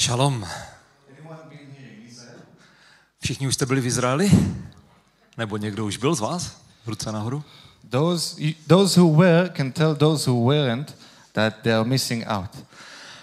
Šalom. Všichni už jste byli v Izraeli? Nebo někdo už byl z vás? Ruce nahoru. Those, those who were can tell those who weren't that they are missing out.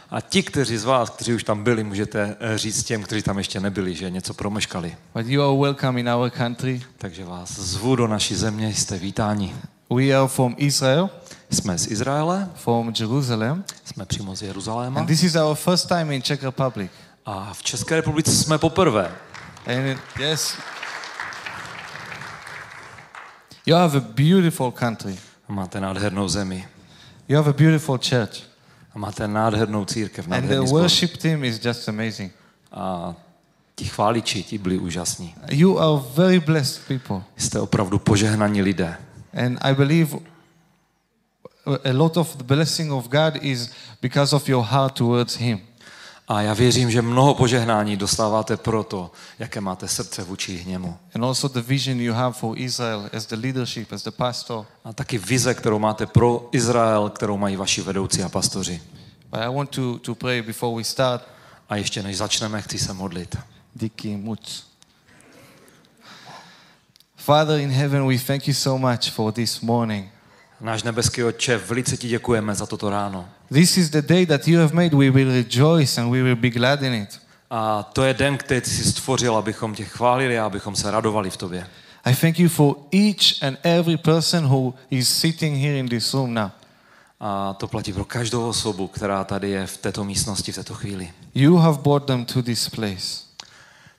A ti, kteří z vás, kteří už tam byli, můžete eh, říct těm, kteří tam ještě nebyli, že něco promeškali. But you are welcome in our country. Takže vás zvu do naší země, jste vítáni. We are from Israel, Jsme z Izraele, from Jerusalem, jsme přímo z Jeruzaléma and this is our first time in Czech Republic. a v České republice jsme poprvé. And yes, you have a beautiful country. Máte nádhernou zemi You have a beautiful church, a máte nádhernou církev, and the nádherný sport. worship team is just amazing. A ti chváliči, ti byli úžasní. You are very blessed people, Jste opravdu požehnaní lidé. And I believe a lot of the blessing of God is because of your heart towards Him. A já věřím, že mnoho požehnání dostáváte proto, jaké máte srdce vůči němu. And also the vision you have for Israel as the leadership, as the pastor. A taky vize, kterou máte pro Izrael, kterou mají vaši vedoucí a pastoři. But I want to, to pray before we start. A ještě než začneme, chci se modlit. Diki Mutz. Father in heaven, we thank you so much for this morning. Náš nebeský Otče, velice ti děkujeme za toto ráno. This is the day that you have made. We will rejoice and we will be glad in it. A to je den, který jsi stvořil, abychom tě chválili a abychom se radovali v tobě. I thank you for each and every person who is sitting here in this room now. A to platí pro každou osobu, která tady je v této místnosti v této chvíli. You have brought them to this place.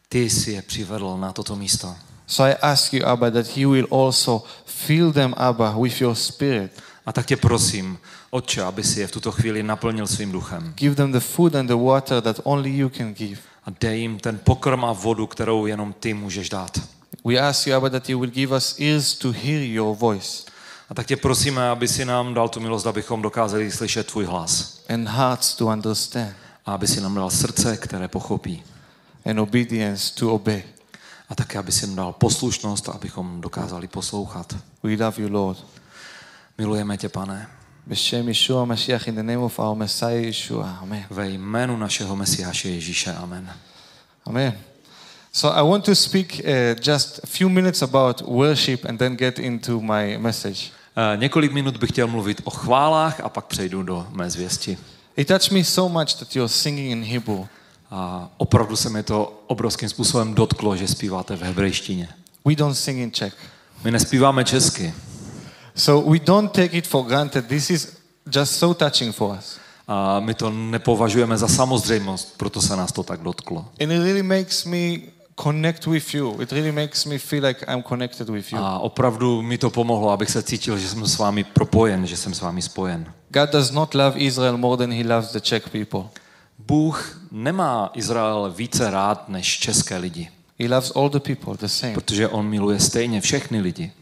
Ty jsi je přivedl na toto místo. So I ask you, Abba, that you will also fill them, Abba, with your spirit. A tak tě prosím, Otče, aby si je v tuto chvíli naplnil svým duchem. Give them the food and the water that only you can give. A dej jim ten pokrm a vodu, kterou jenom ty můžeš dát. We ask you, Abba, that you will give us ears to hear your voice A tak tě prosíme, aby si nám dal tu milost, abychom dokázali slyšet tvůj hlas. and hearts to understand A aby si nám dal srdce, které pochopí. and obedience to obey. A také, aby si nám dal poslušnost, abychom dokázali poslouchat. We love you, Lord. Milujeme tě, pane. B'Shem Yeshua Mashiach, in the name of our Messiah Yeshua. Amen. Ve jménu našeho Mesiáše Ježíše. Amen. Amen. So I want to speak uh, just a few minutes about worship and then get into my message. Eh, Několik minut bych chtěl mluvit o chválách a pak přejdu do mé zvěsti. It touched me so much that you're singing in Hebrew. A opravdu se mi to obrovským způsobem dotklo, že zpíváte v hebrejštině. We don't sing in Czech. My nespíváme česky. So we don't take it for granted. This is just so touching for us. A my to nepovažujeme za samozřejmost, proto se nás to tak dotklo. And it really makes me connect with you. It really makes me feel like I'm connected with you. A opravdu mi to pomohlo, abych se cítil, že jsem s vámi propojen, že jsem s vámi spojen. God does not love Israel more than he loves the Czech people. Bůh nemá Izrael více rád než české lidi, He loves all the people the same. protože on miluje stejně všechny lidi.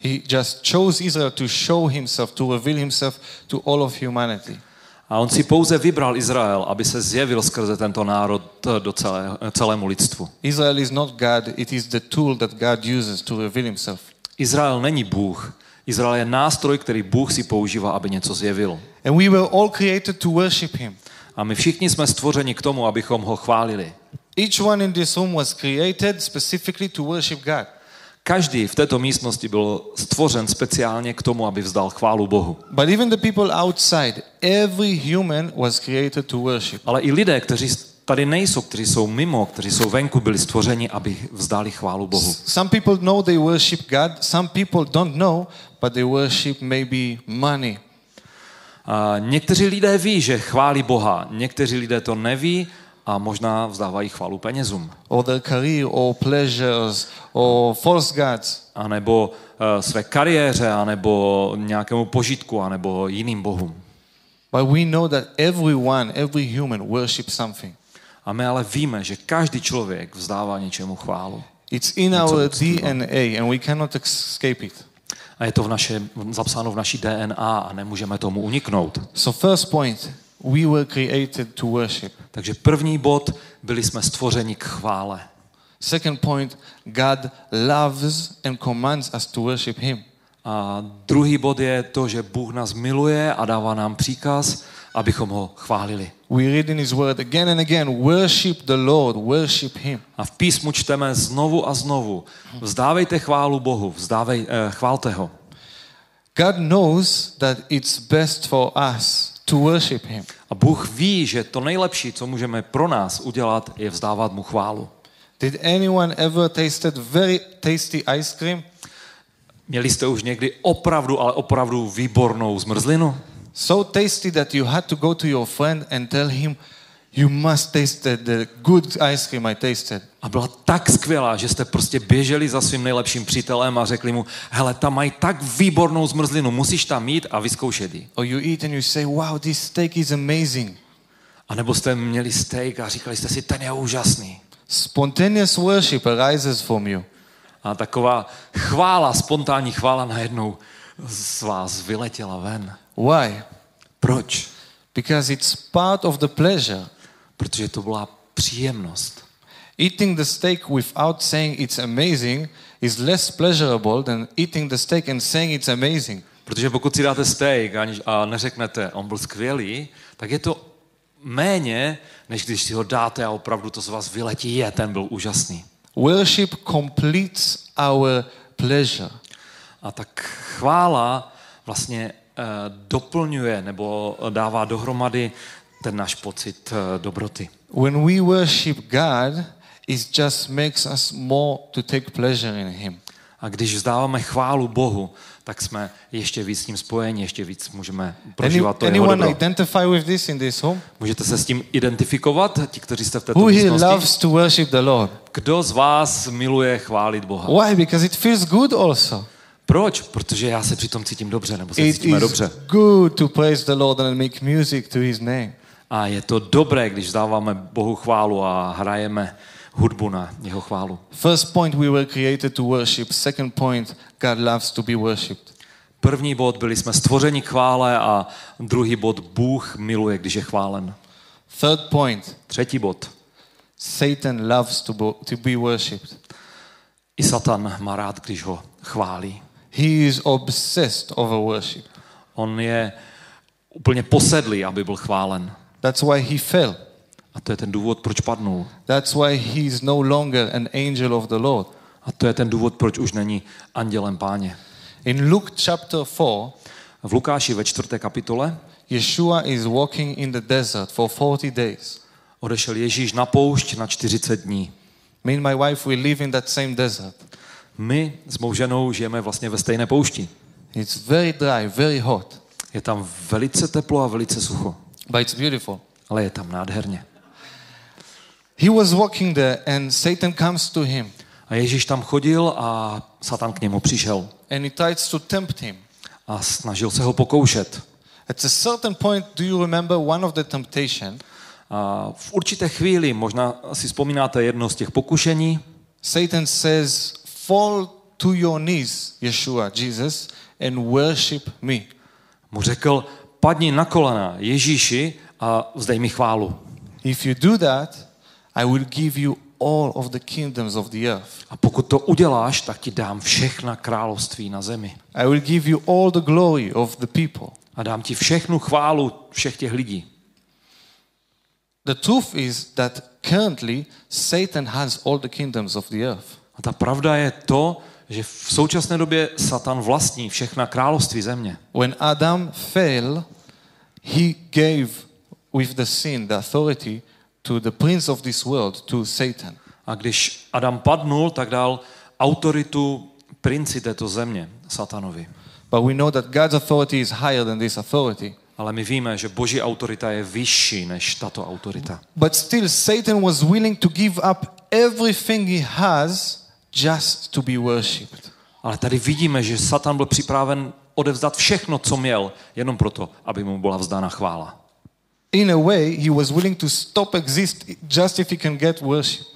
He just chose Israel to show himself, to reveal himself to all of humanity. A on si pouze vybral Izrael, aby se zjevil skrze tento národ do celé, celému lidstvu. Israel is not God, it is the tool that God uses to reveal himself. Izrael není Bůh. Izrael je nástroj, který Bůh si používá, aby něco zjevil. And we were all created to worship him. A my všichni jsme stvořeni k tomu, abychom ho chválili. Each one in this room was created specifically to worship God. Každý v této místnosti byl stvořen speciálně k tomu, aby vzdal chválu Bohu. But even the people outside, every human was created to worship. Ale i lidé, kteří tady nejsou, kteří jsou mimo, kteří jsou venku, byli stvořeni, aby vzdali chválu Bohu. Some people know they worship God, some people don't know, but they worship maybe money. A někteří lidé ví, že chválí Boha, někteří lidé to neví a možná vzdávají chválu penězům. or their career or pleasures or false gods. A nebo uh, své kariéře, a nebo nějakému požitku, a nebo jiným bohům. But we know that everyone, every human worships something. A my ale víme, že každý člověk vzdává něčemu chválu. It's in Něco our. DNA and we cannot escape it. A je to v naše, zapsáno v naší DNA a nemůžeme tomu uniknout. So first point, we were created to worship. Takže první bod, byli jsme stvořeni k chvále. Second point, God loves and commands us to worship him. A druhý bod je to, že Bůh nás miluje a dává nám příkaz, abychom ho chválili. We read in His Word again and again worship the Lord, worship Him. A v písmu čteme znovu a znovu. Vzdávejte chválu Bohu, vzdávej, eh, chválte ho. God knows that it's best for us to worship Him. A Bůh ví, že to nejlepší, co můžeme pro nás udělat, je vzdávat mu chválu. Did anyone ever tasted very tasty ice cream? Měli jste už někdy opravdu, ale opravdu výbornou zmrzlinu? So tasty that you had to go to your friend and tell him, you must taste the, good ice cream I tasted. A byla tak skvělá, že jste prostě běželi za svým nejlepším přítelem a řekli mu, hele, tam mají tak výbornou zmrzlinu, musíš tam jít a vyzkoušet ji. Or you eat and you say, wow, this steak is amazing. A nebo jste měli steak a říkali jste si, ten je úžasný. Spontaneous worship arises from you. A taková chvála, spontánní chvála najednou z vás vyletěla ven. Why? Proč? Because it's part of the pleasure. Protože to byla příjemnost. Eating the steak without saying it's amazing is less pleasurable than eating the steak and saying it's amazing. Protože pokud si dáte steak a neřeknete, on byl skvělý, tak je to méně, než když si ho dáte a opravdu to z vás vyletí, je, ten byl úžasný. Worship completes our pleasure. A tak chvála vlastně doplňuje nebo dává dohromady ten náš pocit eh, dobroty. When we worship God, it just makes us more to take pleasure in Him. A když vzdáváme chválu Bohu, tak jsme ještě víc s ním spojeni, ještě víc můžeme prožívat to jeho anyone dobro. identify with this in this home? Můžete se s tím identifikovat, ti, kteří jste v této Who místnosti? loves to worship the Lord? Kdo z vás miluje chválit Boha? Why? Because it feels good also. Proč? Protože já se přitom cítím dobře, nebo se It cítíme is dobře. good to praise the Lord and make music to His name. A je to dobré, když vzdáváme Bohu chválu a hrajeme hudbu na jeho chválu. First point, we were created to worship. Second point, God loves to be worshipped. První bod, byli jsme stvořeni k chvále a druhý bod, Bůh miluje, když je chválen. Third point, Třetí bod, Satan loves to be worshipped. i Satan má rád, když ho chválí. He is obsessed over worship. On je úplně posedlý, aby byl chválen. That's why he fell. A to je ten důvod, proč padnul. That's why he is no longer an angel of the Lord. A to je ten důvod, proč už není andělem páně. In Luke chapter 4, V Lukáši ve čtvrté kapitole Yeshua is walking in the desert for 40 days. odešel Ježíš na poušť na 40 dní. Me and my wife, we live in that same desert. My s mou ženou žijeme vlastně ve stejné poušti. It's very dry, very hot, Je tam velice teplo a velice sucho, but it's beautiful. ale je tam nádherně. He was walking there and Satan comes to him A Ježíš tam chodil a Satan k němu přišel and he tries to tempt him. a snažil se ho pokoušet. At a certain point, do you remember one of the temptation? A v určité chvíli, možná si vzpomínáte jedno z těch pokušení, Satan says, Fall to your knees, Yeshua, Jesus, and worship me. mu řekl, padni na kolena Ježíši a vzdej mi chválu. If you do that, I will give you all of the kingdoms of the earth. A pokud to uděláš, tak ti dám všechna království na zemi. I will give you all the glory of the people. A dám ti všechnu chválu všech těch lidí. The truth is that currently Satan has all the kingdoms of the earth. A ta pravda je to, že v současné době Satan vlastní všechna království země. When Adam fell, he gave with the sin the authority to the prince of this world, to Satan. A když Adam padnul, tak dal autoritu princi této země, Satanovi. But we know that God's authority is higher than this authority. Ale my víme, že boží autorita je vyšší než tato autorita. But still, Satan was willing to give up everything he has just to be worshipped. Ale tady vidíme, že Satan byl připraven odevzdat všechno, co měl, jenom proto, aby mu byla vzdána chvála. In a way, he was willing to stop exist just if he can get worship.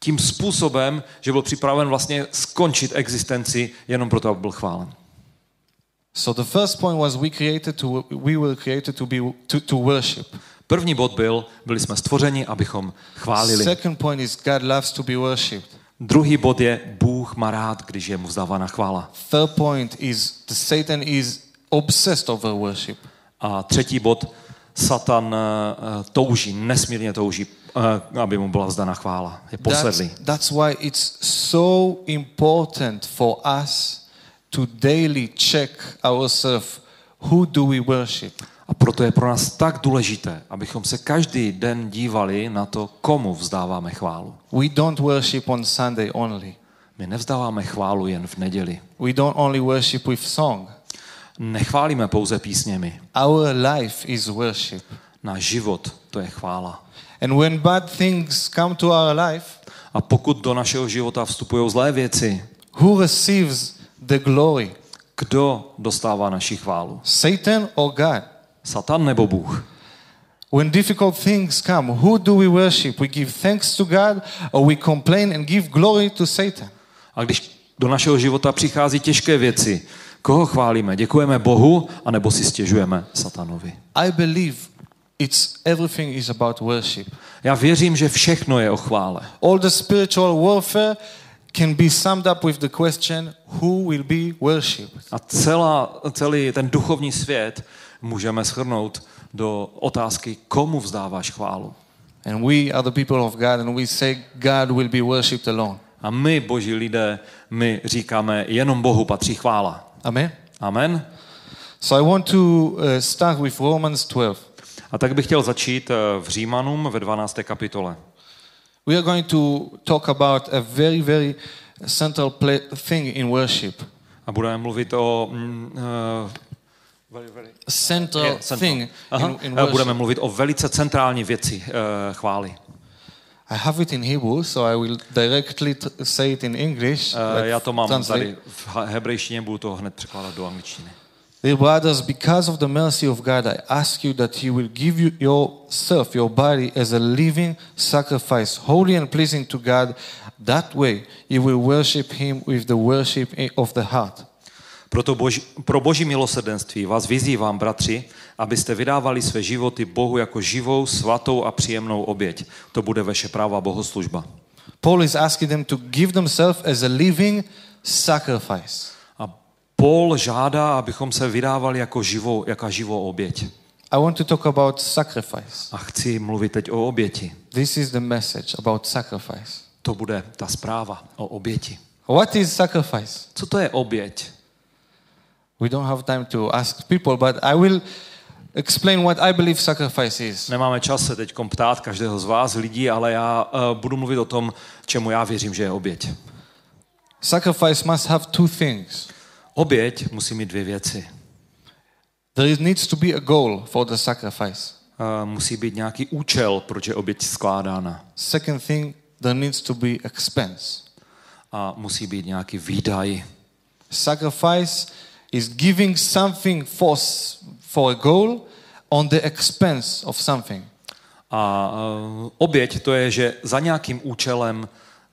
Tím způsobem, že byl připraven vlastně skončit existenci jenom proto, aby byl chválen. So the first point was we created to we were created to be to, to worship. První bod byl, byli jsme stvořeni, abychom chválili. Second point is God loves to be worshipped. Druhý bod je, Bůh má rád, když je mu vzdávána chvála. Third point is the Satan is obsessed over worship. A třetí bod, Satan eh, touží, nesmírně touží, eh, aby mu byla vzdana chvála. Je That's, posedlý. that's why it's so important for us to daily check ourselves who do we worship? A proto je pro nás tak důležité, abychom se každý den dívali na to, komu vzdáváme chválu. We don't worship on Sunday only. My nevzdáváme chválu jen v neděli. We don't only worship with song. Nechválíme pouze písněmi. Our life is worship. Náš život, to je chvála. And when bad things come to our life, A pokud do našeho života vstupují zlé věci, who receives the glory? kdo dostává naši chválu? Satan or God? Satan nebo Bůh? When difficult things come, who do we worship? We give thanks to God or we complain and give glory to Satan? A když do našeho života přichází těžké věci, koho chválíme? Děkujeme Bohu, anebo si stěžujeme satanovi? I believe it's everything is about worship. Já věřím, že všechno je o chvále. All the spiritual warfare can be summed up with the question who will be worshipped? A celá, celý ten duchovní svět můžeme shrnout do otázky, komu vzdáváš chválu. And we are the people of God and we say God will be worshipped alone. A my, boží lidé, my říkáme, jenom Bohu patří chvála. Amen. Amen. So I want to uh, start with Romans 12. A tak bych chtěl začít eh, v Římanům ve 12. kapitole. We are going to talk about a very, very central thing in worship. A budeme mluvit o uh, Central je, central. thing Aha. in, in Eh, worship. Budeme mluvit o velice centrální věci uh, chvály. I have it in Hebrew, so I will directly t- say it in English. Uh, like já to mám translate. tady v ha- hebrejštině, budu to hned překládat do angličtiny. Dear brothers, because of the mercy of God, I ask you that He will give you yourself, your body, as a living sacrifice, holy and pleasing to God. That way, you will worship Him with the worship i- of the heart. Proto boží, pro boží milosrdenství vás vyzývám, bratři, abyste vydávali své životy Bohu jako živou, svatou a příjemnou oběť. To bude vaše práva bohoslužba. Paul is asking them to give themselves as a living sacrifice. A Paul žádá, abychom se vydávali jako živou, jako živou oběť. I want to talk about sacrifice. A chci mluvit teď o oběti. This is the message about sacrifice. To bude ta zpráva o oběti. What is sacrifice? Co to je oběť? We don't have time to ask people, but I will explain what I believe sacrifice is. Nemáme čas se teď ptát každého z vás lidí, ale já uh, budu mluvit o tom, čemu já věřím, že je oběť. Sacrifice must have two things. Oběť musí mít dvě věci. There is- needs to be a goal for the sacrifice. Uh, musí být nějaký účel, proč je oběť skládána. Second thing, there needs to be expense. A musí být nějaký výdaj. Sacrifice is giving something for, for a goal on the expense of something. A uh, oběť to je, že za nějakým účelem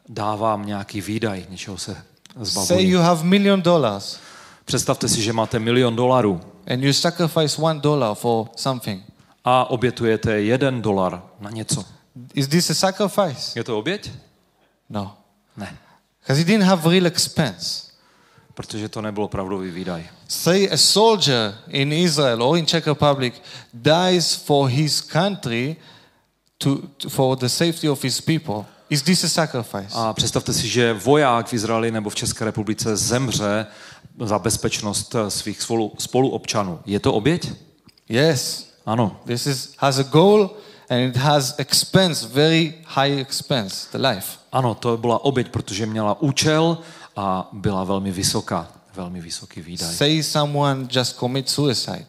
dávám nějaký výdaj, něčeho se Say zbavuji. you have million dollars Představte si, že máte milion dolarů and you sacrifice one dollar for something. a obětujete jeden dolar na něco. Is this a sacrifice? Je to oběť? No. Ne, Because he didn't have real expense. Protože to nebylo pravdový výdaj. Say a soldier in Israel or in Czech Republic dies for his country to, to- for the safety of his people. Is this a sacrifice? A představte si, že voják v Izraeli nebo v České republice zemře za bezpečnost svých spolu, spoluobčanů. Je to oběť? yes. Ano. This is has a goal and it has expense, very high expense, the life. Ano, to byla oběť, protože měla účel a byla velmi vysoká. Velmi vysoký výdaj. Say someone just commit suicide.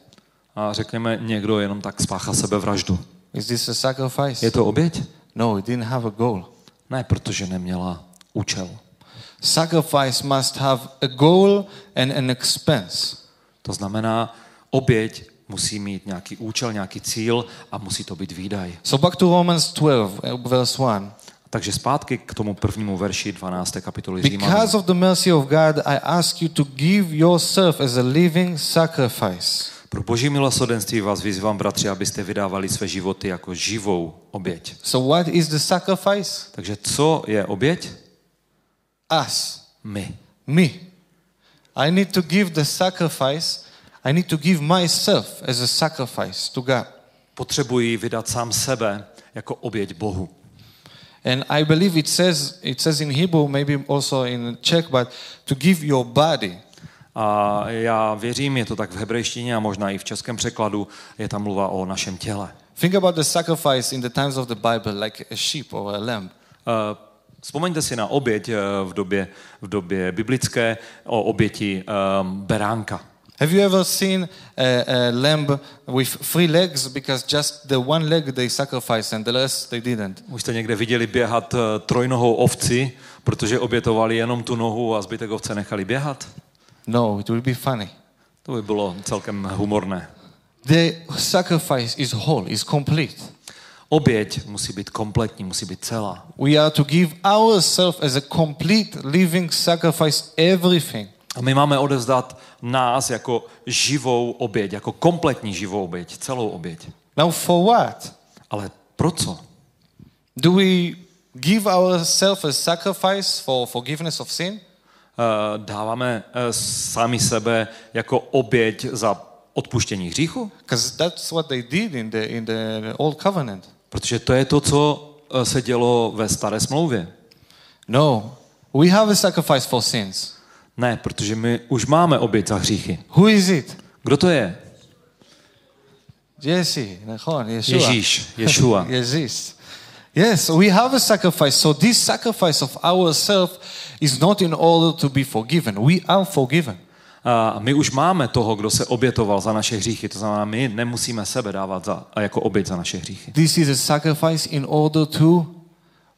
A řekněme, někdo jenom tak spáchá sebevraždu. Is this a sacrifice? Je to oběť? No, it didn't have a goal. Ne, protože neměla účel. Sacrifice must have a goal and an expense. To znamená, oběť musí mít nějaký účel, nějaký cíl a musí to být výdaj. So back to Romans 12, uh, verse 1. Takže zpátky k tomu prvnímu verši 12. kapitoly Římanů. Because of the mercy of God, I ask you to give yourself as a living sacrifice. Pro boží milosrdenství vás vyzývám, bratři, abyste vydávali své životy jako živou oběť. So, what is the sacrifice? Takže co je oběť? Us, My. me. I need to give the sacrifice, I need to give myself as a sacrifice to God. potřebuji vydat sám sebe jako oběť Bohu. And I believe it says it says in Hebrew, maybe also in Czech, but to give your body. A já věřím, je to tak v hebrejštině a možná i v českém překladu, je tam mluva o našem těle. Think about the sacrifice in the times of the Bible, like a sheep or a lamb. Eh, Vzpomeňte si na oběť eh, v době, v době biblické, o oběti um, beránka. Have you ever seen a, a lamb with three legs because just the one leg they sacrificed and the rest they didn't? Už jste někde viděli běhat eh, trojnohou ovci, protože obětovali jenom tu nohu a zbytek ovce nechali běhat? No, it will be funny. To by bylo celkem humorné. The sacrifice is whole, is complete. Oběť musí být kompletní, musí být celá. We are to give ourselves as a complete living sacrifice, everything. A my máme odevzdat nás jako živou oběť, jako kompletní živou oběť, celou oběť. Now, for what? Ale pro co? Do we give ourselves as sacrifice for forgiveness of sin? Eh, Dáváme eh, sami sebe jako oběť za odpuštění hříchu? That's what they did in the in the old covenant. Protože to je to, co eh, se dělo ve staré smlouvě. No, we have a sacrifice for sins. Ne, protože my už máme oběť za hříchy. Who is it? Kdo to je? Jesse, נכון, Yeshua. Ježíš, Ješua. Ježíš. Yes, we have a sacrifice. So this sacrifice of ourselves is not in order to be forgiven. We are forgiven. A my už máme toho, kdo se obětoval za naše hříchy. To znamená, my nemusíme sebe dávat za, jako oběť za naše hříchy. This is a sacrifice in order to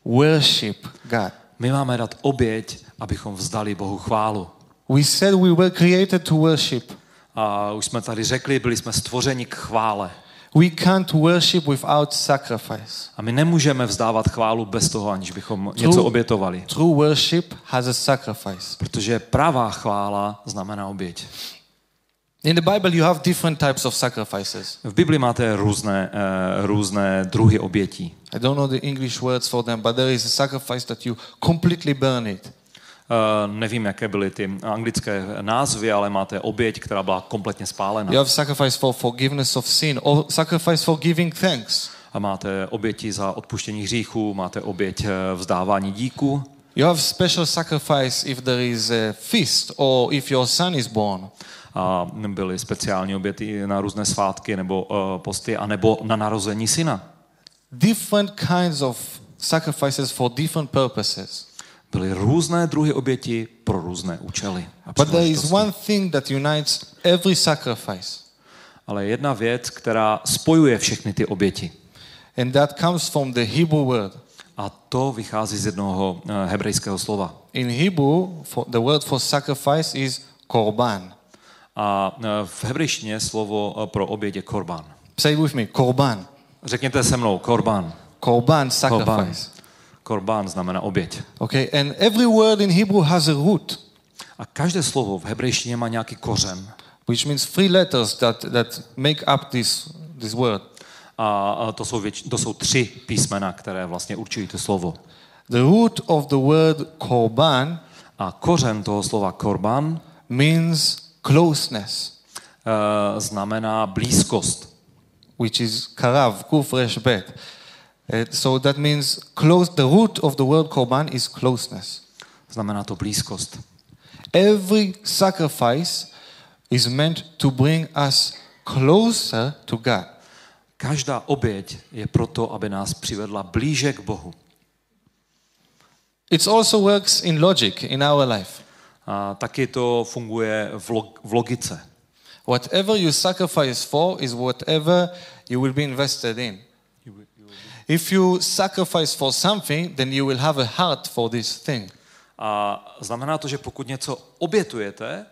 worship God. My máme dát oběť, abychom vzdali Bohu chválu. We said we were created to worship. A už jsme tady řekli, byli jsme stvořeni k chvále. We can't worship without sacrifice. A my nemůžeme vzdávat chválu bez toho, aniž bychom něco obětovali. True worship has a sacrifice. Protože pravá chvála znamená oběť. In the Bible, you have different types of sacrifices. V Bibli máte různé, uh, různé druhy obětí. I don't know the English words for them, but there is a sacrifice that you completely burn it. Uh, nevím, jaké byly ty anglické názvy, ale máte oběť, která byla kompletně spálena. You have sacrifice for forgiveness of sin or sacrifice for giving thanks. A máte oběti za odpuštění hříchů, máte oběť eh, vzdávání díku. You have special sacrifice if there is a feast or if your son is born. A byly speciální oběty na různé svátky nebo uh, posty, anebo na narození syna. Different kinds of sacrifices for different purposes. Byly různé druhy oběti pro různé účely. But there is one thing that unites every sacrifice, Ale jedna věc, která spojuje všechny ty oběti. and that comes from the Hebrew word. A to vychází z jednoho eh, hebrejského slova. In Hebrew, for, the word for sacrifice is korban. A eh, v hebrejštině slovo eh, pro oběť je korban. Say it with me, korban. Řekněte se mnou, korban. Korban Korban. sacrifice. Korban znamená oběť. Okay, and every word in Hebrew has a root, A každé slovo v hebrejštině má nějaký kořen. which means three letters that, that make up this, this word. A a to jsou, věč, to jsou tři písmena, které vlastně určují to slovo. The root of the word korban A kořen toho slova korban means closeness, uh, znamená blízkost. which is karav, kuf resh bet. Uh, so that means close. The root of the word korban is closeness. Znamená to blízkost. Every sacrifice is meant to bring us closer to God. Každá oběť je proto, aby nás přivedla blíže k Bohu. It also works in logic in our life. A taky to funguje v, log, v logice. Whatever you sacrifice for is whatever you will be invested in. If you sacrifice for something, then you will have a heart for this thing. A znamená to, že pokud něco obětujete,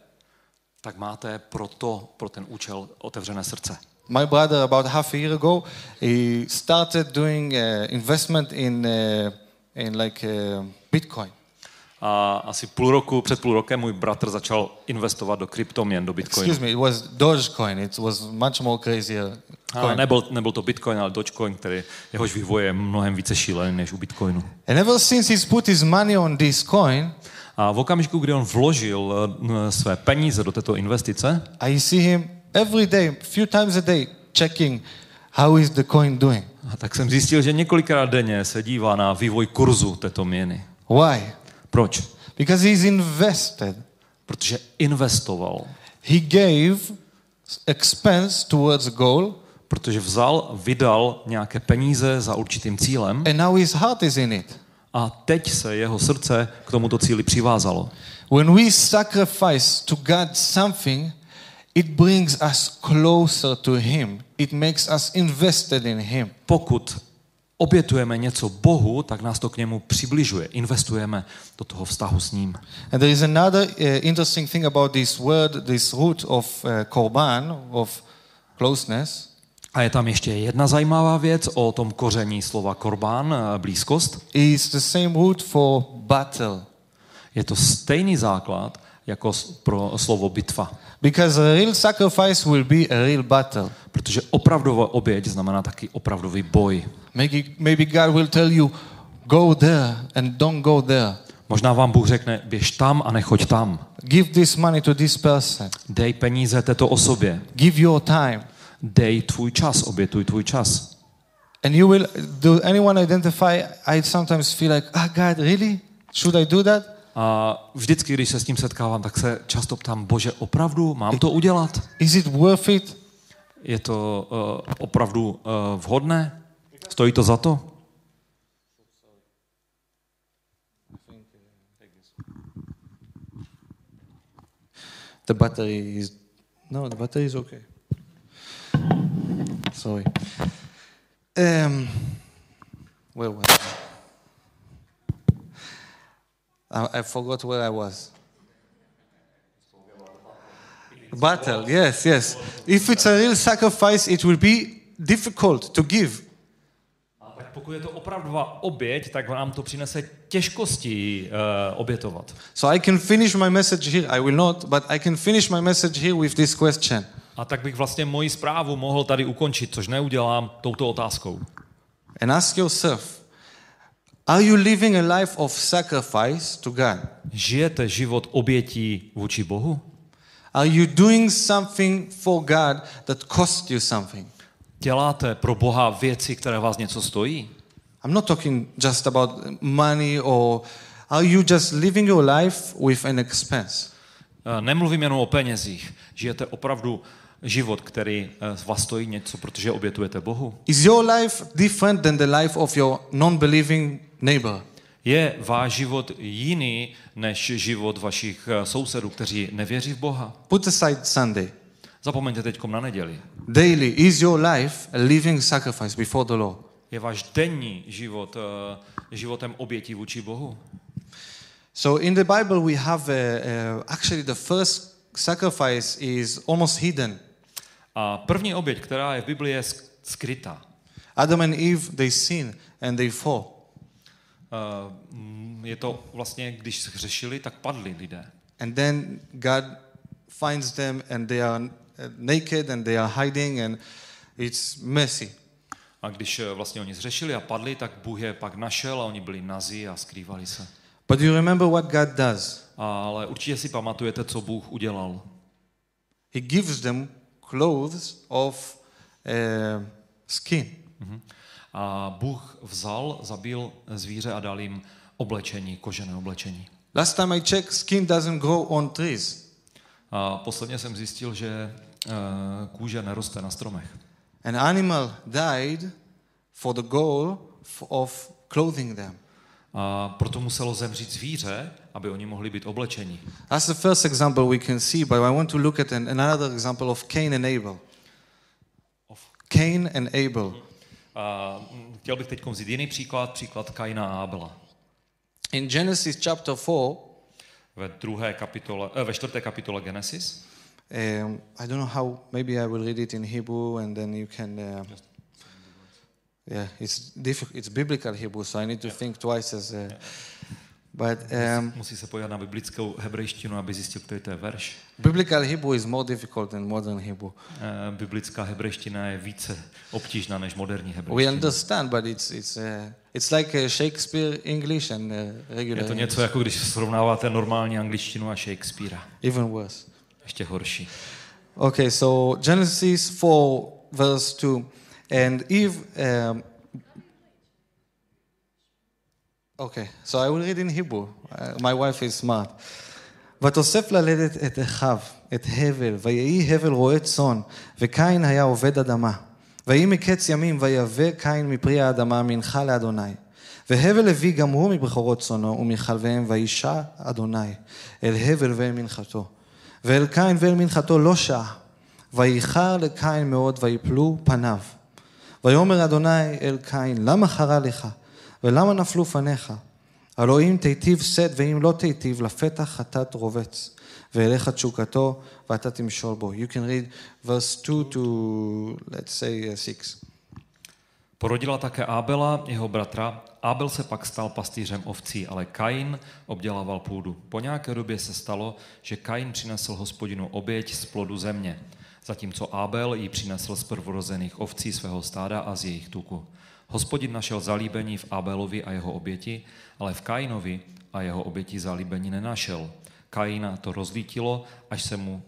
tak máte pro to, pro ten účel otevřené srdce. My brother, about half a year ago, he started doing uh, investment in, uh, in like uh, Bitcoin. A asi půl roku, před půl rokem můj bratr začal investovat do kryptoměn, do Bitcoinu. Excuse me, it was Dogecoin. It was much more crazier. A nebyl, nebyl to Bitcoin, ale Dogecoin, který jehož vývoj je mnohem více šílený než u Bitcoinu. And ever since he's put his money on this coin, A v okamžiku, kdy on vložil eh, své peníze do této investice, I see him every day, few times a day, checking how is the coin doing? A tak jsem zjistil, že několikrát denně se dívá na vývoj kurzu této měny. Why? Proč? Because he's invested. Protože investoval. He gave expense towards goal, Protože vzal, vydal nějaké peníze za určitým cílem and now his heart is in it. a teď se jeho srdce k tomuto cíli přivázalo. When we sacrifice to God something, it brings us closer to Him. It makes us invested in Him. Pokud obětujeme něco Bohu, tak nás to k němu přibližuje. Investujeme do toho vztahu s ním. And there is another uh, interesting thing about this word, this root of uh, korban, of closeness. A je tam ještě jedna zajímavá věc o tom koření slova korbán, eh, blízkost. Is the same root for battle. Je to stejný základ jako pro slovo bitva. Because a real sacrifice will be a real battle. Protože opravdová oběť znamená taky opravdový boj. Maybe, maybe God will tell you, go there and don't go there. Možná vám Bůh řekne, běž tam a nechoď tam. Give this money to this person. Dej peníze této osobě. Give your time. Dej tvůj čas, obětuj tvůj čas. And you will, do anyone identify? I sometimes feel like, ah, God, really? Should I do that? A vždycky, když se s tím setkávám, tak se často ptám, bože, opravdu mám to udělat? Is it worth it? Je to uh, opravdu uh, vhodné? Stojí to za to? The battery is, no, the battery is okay. Sorry. Um, where was I? I, I forgot where I was. Battle, yes, yes. If it's a real sacrifice, it will be difficult to give. A tak pokud je to opravdová oběť, tak nám to přinese těžkosti uh, obětovat. So I can finish my message here. I will not, but I can finish my message here with this question. A tak bych vlastně moji zprávu mohl tady ukončit, což neudělám touto otázkou. And ask yourself Are you living a life of sacrifice to God? Žijete život obětí vůči Bohu? Are you doing something for God that cost you something? Děláte pro Boha věci, které vás něco stojí? I'm not talking just about money or are you just living your life with an expense? Eh, Nemluvím jenom o penězích. Žijete opravdu život, který eh, vás stojí něco, protože obětujete Bohu. Is your life different than the life of your non believing neighbor? Je váš život jiný než život vašich eh, sousedů, kteří nevěří v Boha? Put aside Sunday. Zapomeňte teď na neděli. Daily, is your life a living sacrifice before the Lord? Je váš denní život eh, životem obětí vůči Bohu? So in the Bible, we have uh, uh, actually the first sacrifice is almost hidden. A první oběť, která je v Biblii, je sk- skrytá. Adam and Eve, they sin and they fall. Eh, mm, Je to vlastně, když hřešili, tak padli lidé. And then God finds them and they are uh, naked and they are hiding and it's messy. A když eh, vlastně oni zřešili a padli, tak Bůh je pak našel a oni byli nazí a skrývali se. But you remember what God does? Ale určitě si pamatujete, co Bůh udělal. He gives them clothes of uh, skin. A Bůh vzal, zabil zvíře a dal jim oblečení, kožené oblečení. Last time I checked, skin doesn't grow on trees. A posledně jsem zjistil, že eh, kůže neroste na stromech. An animal died for the goal of clothing them. A proto muselo zemřít zvíře, aby oni mohli být oblečení. That's the first example we can see, but I want to look at an, another example of Cain and Abel. Cain and Abel. A mm, chtěl bych teď vzít jiný příklad, příklad Kaina a Abela. In Genesis chapter 4, Ve, druhé kapitole, eh, ve čtvrté kapitole Genesis. um, I don't know how, maybe I will read it in Hebrew and then you can. Uh, yeah, it's difficult. It's biblical Hebrew, so I need to think twice as. Uh, but um, Musí se podívat na biblickou hebrejštinu, aby zjistil, který to je verš. biblical Hebrew is more difficult than modern Hebrew. Eh, Biblická hebrejština je více obtížná než moderní We hebrejština. understand, but it's it's uh, it's like uh, Shakespeare English and uh, regular. Je to English. něco jako když srovnáváte normální angličtinu a Shakespearea. Even worse. Ještě horší. Okay, so Genesis 4, verse 2. And Eve, um, okay, so I will read in Hebrew. Uh, my wife is smart. ותוסף ללדת את אחיו, את הבל, ויהי הבל רועה צאן, וקין היה עובד אדמה. ויהי מקץ ימים, ויבא קין מפרי האדמה מנחה לאדוני. והבל הביא גם הוא מבכורות צאנו ומחלביהם, וישע אדוני אל הבל ואל מנחתו. ואל קין ואל מנחתו לא שעה. וייחר לקין מאוד, ויפלו פניו. ויאמר אדוני אל קין, למה חרה לך? ולמה נפלו פניך? הלא אם תיטיב שאת ואם לא תיטיב, לפתח חטאת רובץ. ואליך תשוקתו, ואתה תמשול בו. You can read verse 2 to, let's say, 6. Porodila také Ábela, jeho bratra. Ábel se pak stal pastýřem ovcí, ale Kain obdělával půdu. Po nějaké době se stalo, že Kain přinesl hospodinu oběť z plodu země, zatímco Ábel ji přinesl z prvorozených ovcí svého stáda a z jejich tuku. Hospodin našel zalíbení v Ábelovi a jeho oběti, ale v Kainovi a jeho oběti zalíbení nenašel. Kaina to rozlítilo, až se mu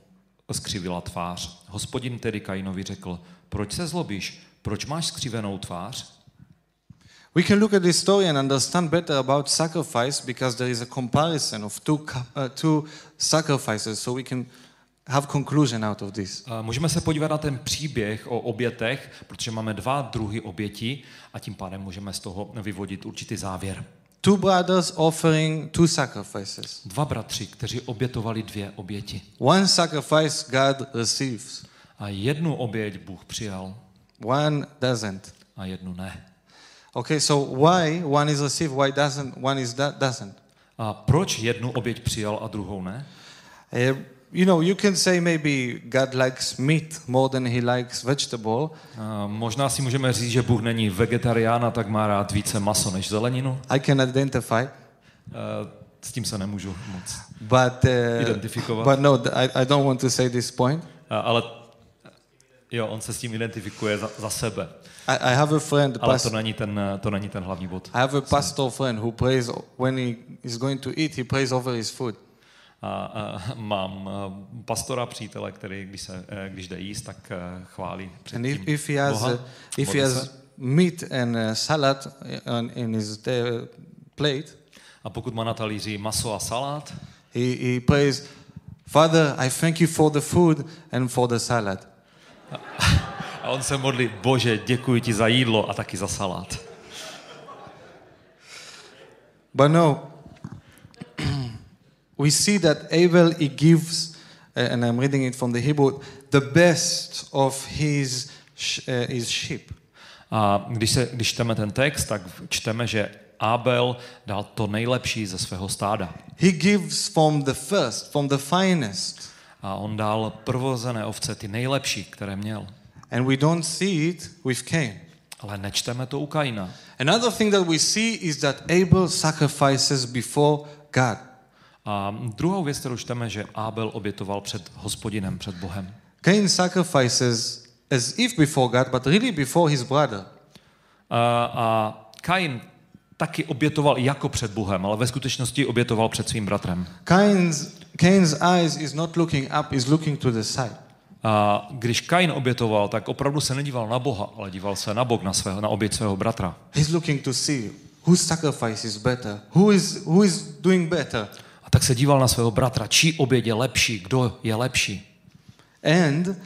skřivila tvář. Hospodin tedy Kainovi řekl, proč se zlobíš, proč máš skřivenou tvář? We can look at this story and understand better about sacrifice because there is a comparison of two, uh, two sacrifices, so we can have conclusion out of this. A Můžeme se podívat na ten příběh o obětech, protože máme dva druhy obětí a tím pádem můžeme z toho vyvodit určitý závěr. Two brothers offering two sacrifices. Dva bratři, kteří obětovali dvě oběti. One sacrifice God receives, A jednu oběť Bůh přijal one doesn't. a jednu ne. Okay, so why one is received, why doesn't one is do- doesn't? A proč jednu oběť přijal a druhou ne? Uh, you know, you can say maybe God likes meat more than he likes vegetable. A možná si můžeme říct, že Bůh není vegetarián a tak má rád více maso než zeleninu. I can identify, E, S tím se nemůžu moc. but uh, Identifikovat. but no, I, I don't want to say this point. A, Ale jo, on se s tím identifikuje za, za sebe. I, I have a friend, Ale to není, ten, to není ten hlavní bod. I have a pastor friend who prays when he is going to eat, he prays over his food. A, a mám pastora přítele, který, když, se, eh, když jde jíst, tak eh, chválí před And if, if he has Boha. if he has meat and uh, salad on, in his uh, plate, A pokud má na talíři maso a salát, he, he prays, Father, I thank you for the food and for the salad. a on se modlí, bože, děkuji ti za jídlo a taky za salát. But no, we see that Abel he gives, uh, and I'm reading it from the Hebrew, the best of his uh, his sheep. A když, se, když čteme ten text, tak čteme, že Abel dal to nejlepší ze svého stáda. He gives from the first, from the finest, A on dal prvozené ovce, ty nejlepší, které měl. and we don't see it with Cain. Ale nečteme to u Kaina. Another thing that we see is that Abel sacrifices before God. A druhou věc, kterou čteme, že Abel obětoval před hospodinem, před Bohem. Cain sacrifices as if before God, but really before his brother. A, a Kain taky obětoval jako před Bohem, ale ve skutečnosti obětoval před svým bratrem. Cain's, Cain's eyes is not looking up, is looking to the side. A když Kain obětoval, tak opravdu se nedíval na Boha, ale díval se na Bog, na, svého, na oběť svého bratra. He's looking to see whose sacrifice is better, who is, who is doing better. Tak se díval na svého bratra, čí oběť je lepší, kdo je lepší. And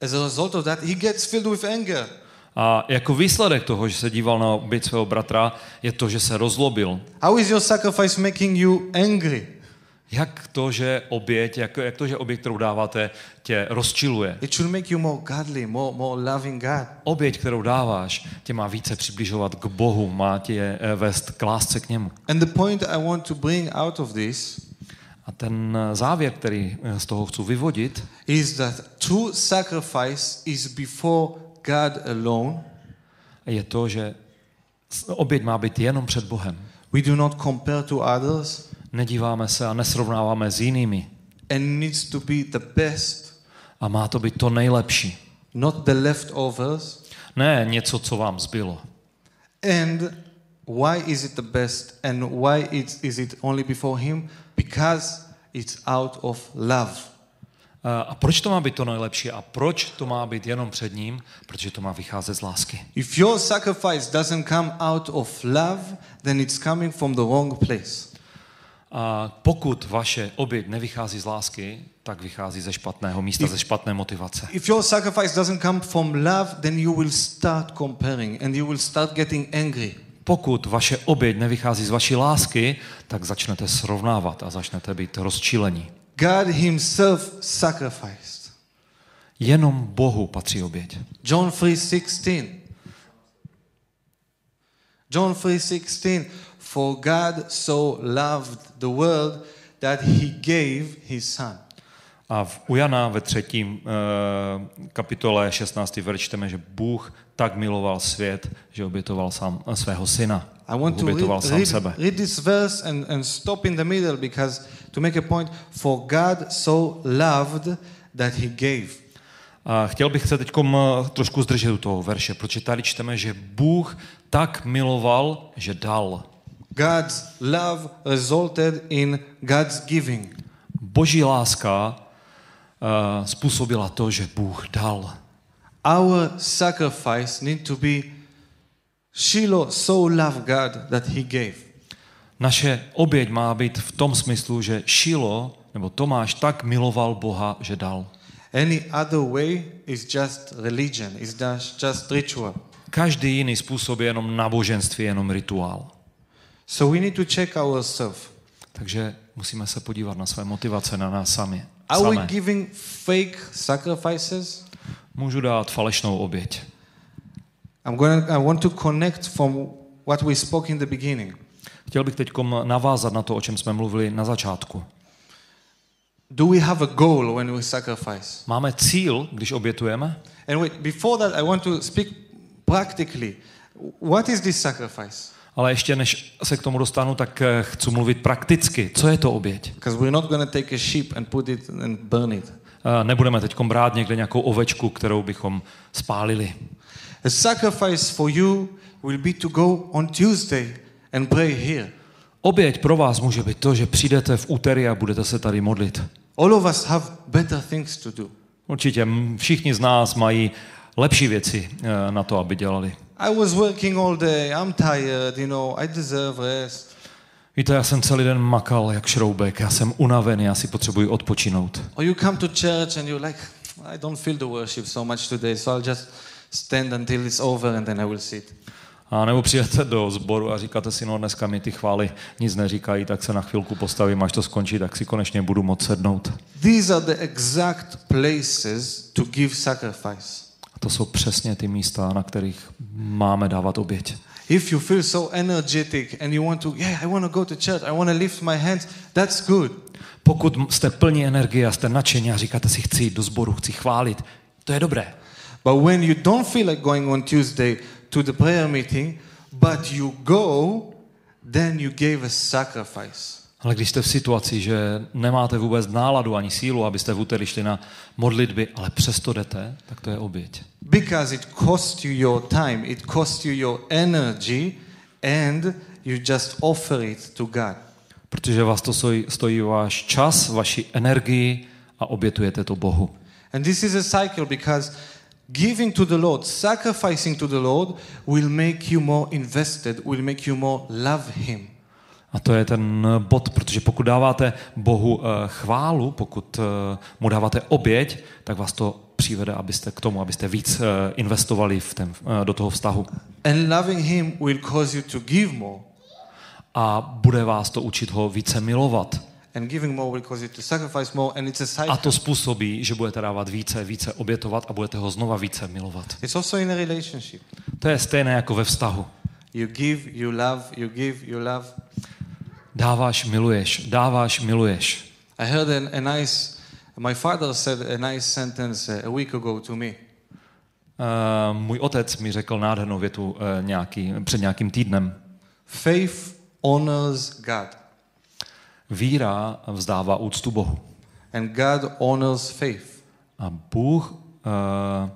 as a result of that, he gets filled with anger. A jako výsledek toho, že se díval na oběť svého bratra, je to, že se rozlobil. How is your sacrifice making you angry? Jak to, že oběť, jak, jak to, že oběť, kterou dáváte, tě rozčiluje. It should make you more godly, more, more loving God. Oběť, kterou dáváš, tě má více přibližovat k Bohu, má tě eh, vést k lásce k němu. And the point I want to bring out of this A ten eh, závěr, který eh, z toho chci vyvodit, is that true sacrifice is before God alone. je to, že oběť má být jenom před Bohem. We do not compare to others Nedíváme se a nesrovnáváme s jinými. and needs to be the best, A má to být to nejlepší. not the leftovers. Ne něco, co vám zbylo. And why is it the best and why it's, is it only before Him? Because it's out of love. A a proč to má být to nejlepší a proč to má být jenom před ním? Protože to má vycházet z lásky. If your sacrifice doesn't come out of love, then it's coming from the wrong place. A pokud vaše oběť nevychází z lásky, tak vychází ze špatného místa, ze špatné motivace. If your sacrifice doesn't come from love, then you will start comparing and you will start getting angry. Pokud vaše oběť nevychází z vaší lásky, tak začnete srovnávat a začnete být rozčílení. God Himself sacrificed. Jenom Bohu patří oběť. John 3:16. John 3:16 For God so loved the world that he gave his son. A v, u Jana ve třetím eh, kapitole 16. verš čteme, že Bůh tak miloval svět, že obětoval sám eh, svého syna. I want to obětoval read, sám read, sebe. read this verse and, and stop in the middle because to make a point, for God so loved that he gave. A chtěl bych se teď trošku zdržet u toho verše, protože tady čteme, že Bůh tak miloval, že dal. God's love resulted in God's giving. Boží láska uh, způsobila to, že Bůh dal. Our sacrifice need to be Shiloh so loved God that he gave. Naše oběť má být v tom smyslu, že Šilo, nebo Tomáš tak miloval Boha, že dal. Any other way is just religion, is just ritual. Každý jiný způsob je jenom náboženství, jenom rituál. So we need to check ourselves. Takže musíme se podívat na své motivace, na nás sami. Are we giving fake sacrifices? Můžu dát falešnou oběť. I'm going I want to connect from what we spoke in the beginning. Chtěl bych teď navázat na to, o čem jsme mluvili na začátku. Do we have a goal when we sacrifice? Máme cíl, když obětujeme? And wait, before that, I want to speak practically. What is this sacrifice? Ale ještě než se k tomu dostanu, tak eh, chci mluvit prakticky. Co je to oběť? Eh, Nebudeme teď brát někde nějakou ovečku, kterou bychom spálili. A sacrifice for you will be to go on Tuesday and pray here. Oběť pro vás může být to, že přijdete v úterý a budete se tady modlit. All of us have better things to do. Určitě všichni z nás mají lepší věci eh, na to, aby dělali. I was working all day. I'm tired, you know. I deserve rest. Víte, já jsem celý den makal jak šroubek, já jsem unavený, já si potřebuji odpočinout. Or you come to church and you're like, I don't feel the worship so much today, so I'll just stand until it's over and then I will sit. A nebo přijdete do sboru a říkáte si, no dneska mi ty chvály nic neříkají, tak se na chvilku postavím, až to skončí, tak si konečně budu moct sednout. These are the exact places to give sacrifice. To jsou přesně ty místa, na kterých máme dávat oběť. If you feel so energetic and you want to, yeah, I want to go to church, I want to lift my hands, that's good. Pokud jste plní energie a jste nadšení a říkáte si, chci jít do sboru, chci chválit, to je dobré. But when you don't feel like going on Tuesday to the prayer meeting, but you go, then you gave a sacrifice. Ale když jste v situaci, že nemáte vůbec náladu ani sílu, abyste v úterý šli na modlitby, ale přesto jdete, tak to je oběť. Because it costs you your time, it costs you your energy, and you just offer it to God. Protože vás to stojí, stojí váš čas, vaši energii a obětujete to Bohu. And this is a cycle because giving to the Lord, sacrificing to the Lord, will make you more invested, will make you more love Him. A to je ten bod, protože pokud dáváte Bohu eh, chválu, pokud eh, mu dáváte oběť, tak vás to přivede abyste k tomu, abyste víc eh, investovali v ten, do toho vztahu. And loving Him will cause you to give more. A bude vás to učit ho více milovat. And giving more will cause you to sacrifice more, and it's a cycle. A to způsobí, že budete dávat více, více obětovat a budete ho znova více milovat. It's also in a relationship. To je stejné jako ve vztahu. You give, you love, you give, you love. Dáváš, miluješ, dáváš, miluješ. I heard a, a nice, my father said a nice sentence uh, a week ago to me. Uh, můj otec mi řekl nádhernou větu uh, nějaký, před nějakým týdnem. Faith honors God, Víra vzdává úctu Bohu. and God honors faith. A Bůh uh,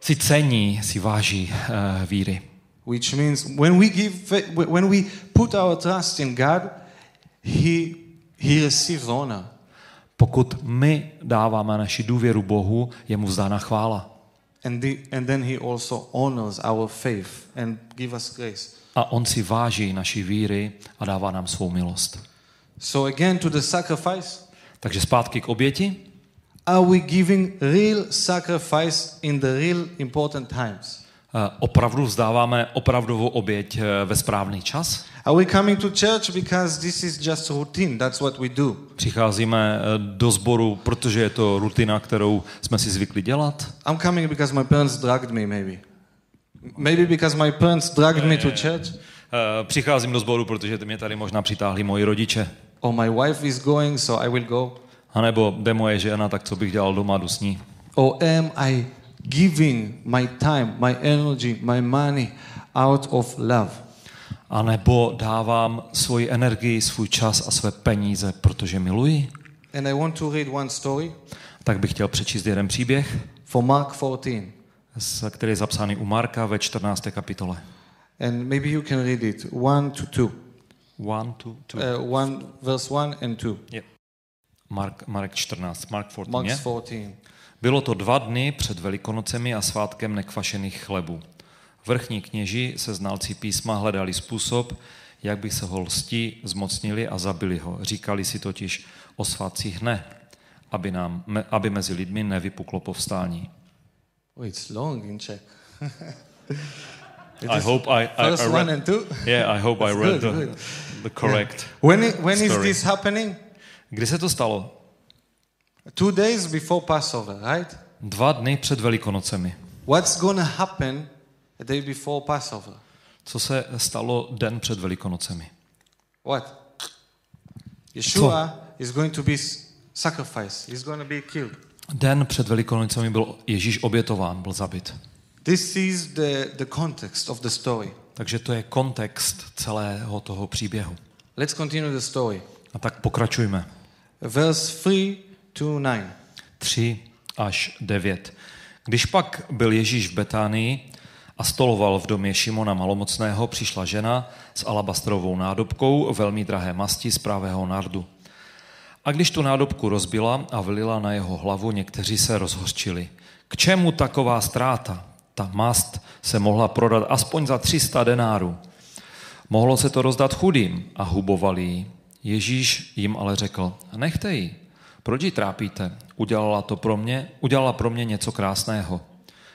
si cení, si váží uh, víry. Which means when we give, when we put our trust in God, He He receives honor. Pokud my dáváme naši důvěru Bohu, je mu vzdána chvála. And, the, and then he also honors our faith and give us grace. A on si váží naší víry a dává nám svou milost. So again to the sacrifice. Takže zpátky k oběti. Are we giving real sacrifice in the real important times? Eh, Opravdu vzdáváme opravdovou oběť eh, ve správný čas? Are we coming to church because this is just routine? That's what we do. Přicházíme eh, do sboru, protože je to rutina, kterou jsme si zvykli dělat? I'm coming because my parents dragged me, maybe. Maybe because my parents dragged me to church. Přicházím do sboru, protože mě tady možná přitáhli moji rodiče. Or my wife is going, so I will go. A nebo jde moje žena, tak co bych dělal doma, jdu s ní. Or am I giving my time, my energy, my money out of love? A nebo dávám svoji energii, svůj čas a své peníze, protože miluji? And I want to read one story Tak bych chtěl přečíst jeden příběh, for Mark 14. s- který je zapsaný u Marka ve 14. kapitole. And maybe you can read it 1 to 2. One, two, two. Uh, one, verse 1 and 2. Je. Mark, Marek 14, Mark 14, Mark je? 14. Bylo to dva dny před Velikonocemi a svátkem nekvašených chlebů. Vrchní kněži se znalci písma hledali způsob, jak by se ho lsti zmocnili a zabili ho. Říkali si totiž o svátcích ne, aby, nám, aby mezi lidmi nevypuklo povstání. Oh, it's long in Czech. I is hope I, I, I 1 read, and 2. yeah, I hope I read good, the, good. the correct. When, it, when is Story. this happening? Kdy se to stalo? Two days before Passover, right? Dva dny před Velikonocemi. What's going to happen a day before Passover? Co se stalo den před Velikonocemi? What? Yeshua is going to be sacrificed. He's going to be killed. Den před Velikonocemi byl Ježíš obětován, byl zabit. This is the, the context of the story. Takže to je kontext celého toho příběhu. Let's continue the story. A tak pokračujme. Verse 3 to 9. 3 až 9. Když pak byl Ježíš v Betánii a stoloval v domě Šimona Malomocného, přišla žena s alabastrovou nádobkou velmi drahé masti z pravého nardu. A když tu nádobku rozbila a vylila na jeho hlavu, někteří se rozhořčili. K čemu taková ztráta? Ta mast se mohla prodat aspoň za 300 denárů. Mohlo se to rozdat chudým a hubovali ji. Ježíš jim ale řekl, nechte ji, proč ji trápíte? Udělala to pro mě, udělala pro mě něco krásného.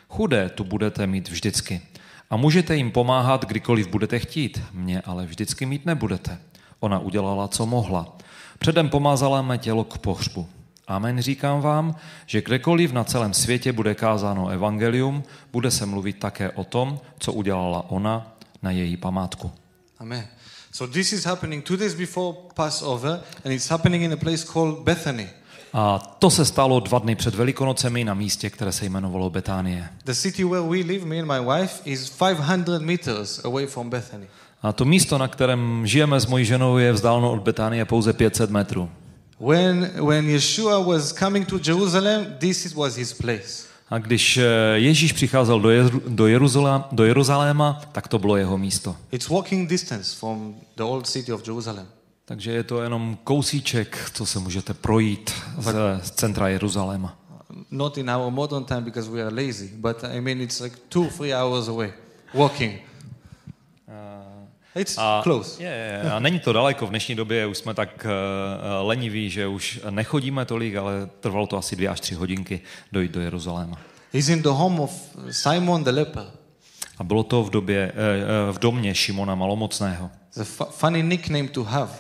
Chudé tu budete mít vždycky. A můžete jim pomáhat, kdykoliv budete chtít. Mě ale vždycky mít nebudete. Ona udělala, co mohla. Předem pomázala mé tělo k pohřbu. Amen říkám vám, že kdekoliv na celém světě bude kázáno evangelium, bude se mluvit také o tom, co udělala ona na její památku. Amen. So this is happening two days before Passover, and it's happening in a place called Bethany. A to se stalo dva dny před Velikonocemi na místě, které se jmenovalo Betánie. The city where we live, me and my wife, is 500 meters away from Bethany. A to místo, na kterém žijeme s mojí ženou, je vzdáleno od Betánie pouze 500 metrů. When, when Yeshua was coming to Jerusalem, this is- was his place. A když eh, Ježíš přicházel do, Jeru, do, Jeruzalém, do Jeruzaléma, tak to bylo jeho místo. It's walking distance from the old city of Jerusalem. Takže je to jenom kousíček, co se můžete projít z, z centra Jeruzaléma. Not in our modern time because we are lazy, but I mean it's like two, three hours away walking. It's A, close. je, je, a není to daleko, v dnešní době už jsme tak uh, leniví, že už nechodíme tolik, ale trvalo to asi dvě až tři hodinky dojít do Jeruzaléma. He's in the home of Simon the leper. A bylo to v, době, eh, v domě Šimona Malomocného. It's a fu- funny nickname to have.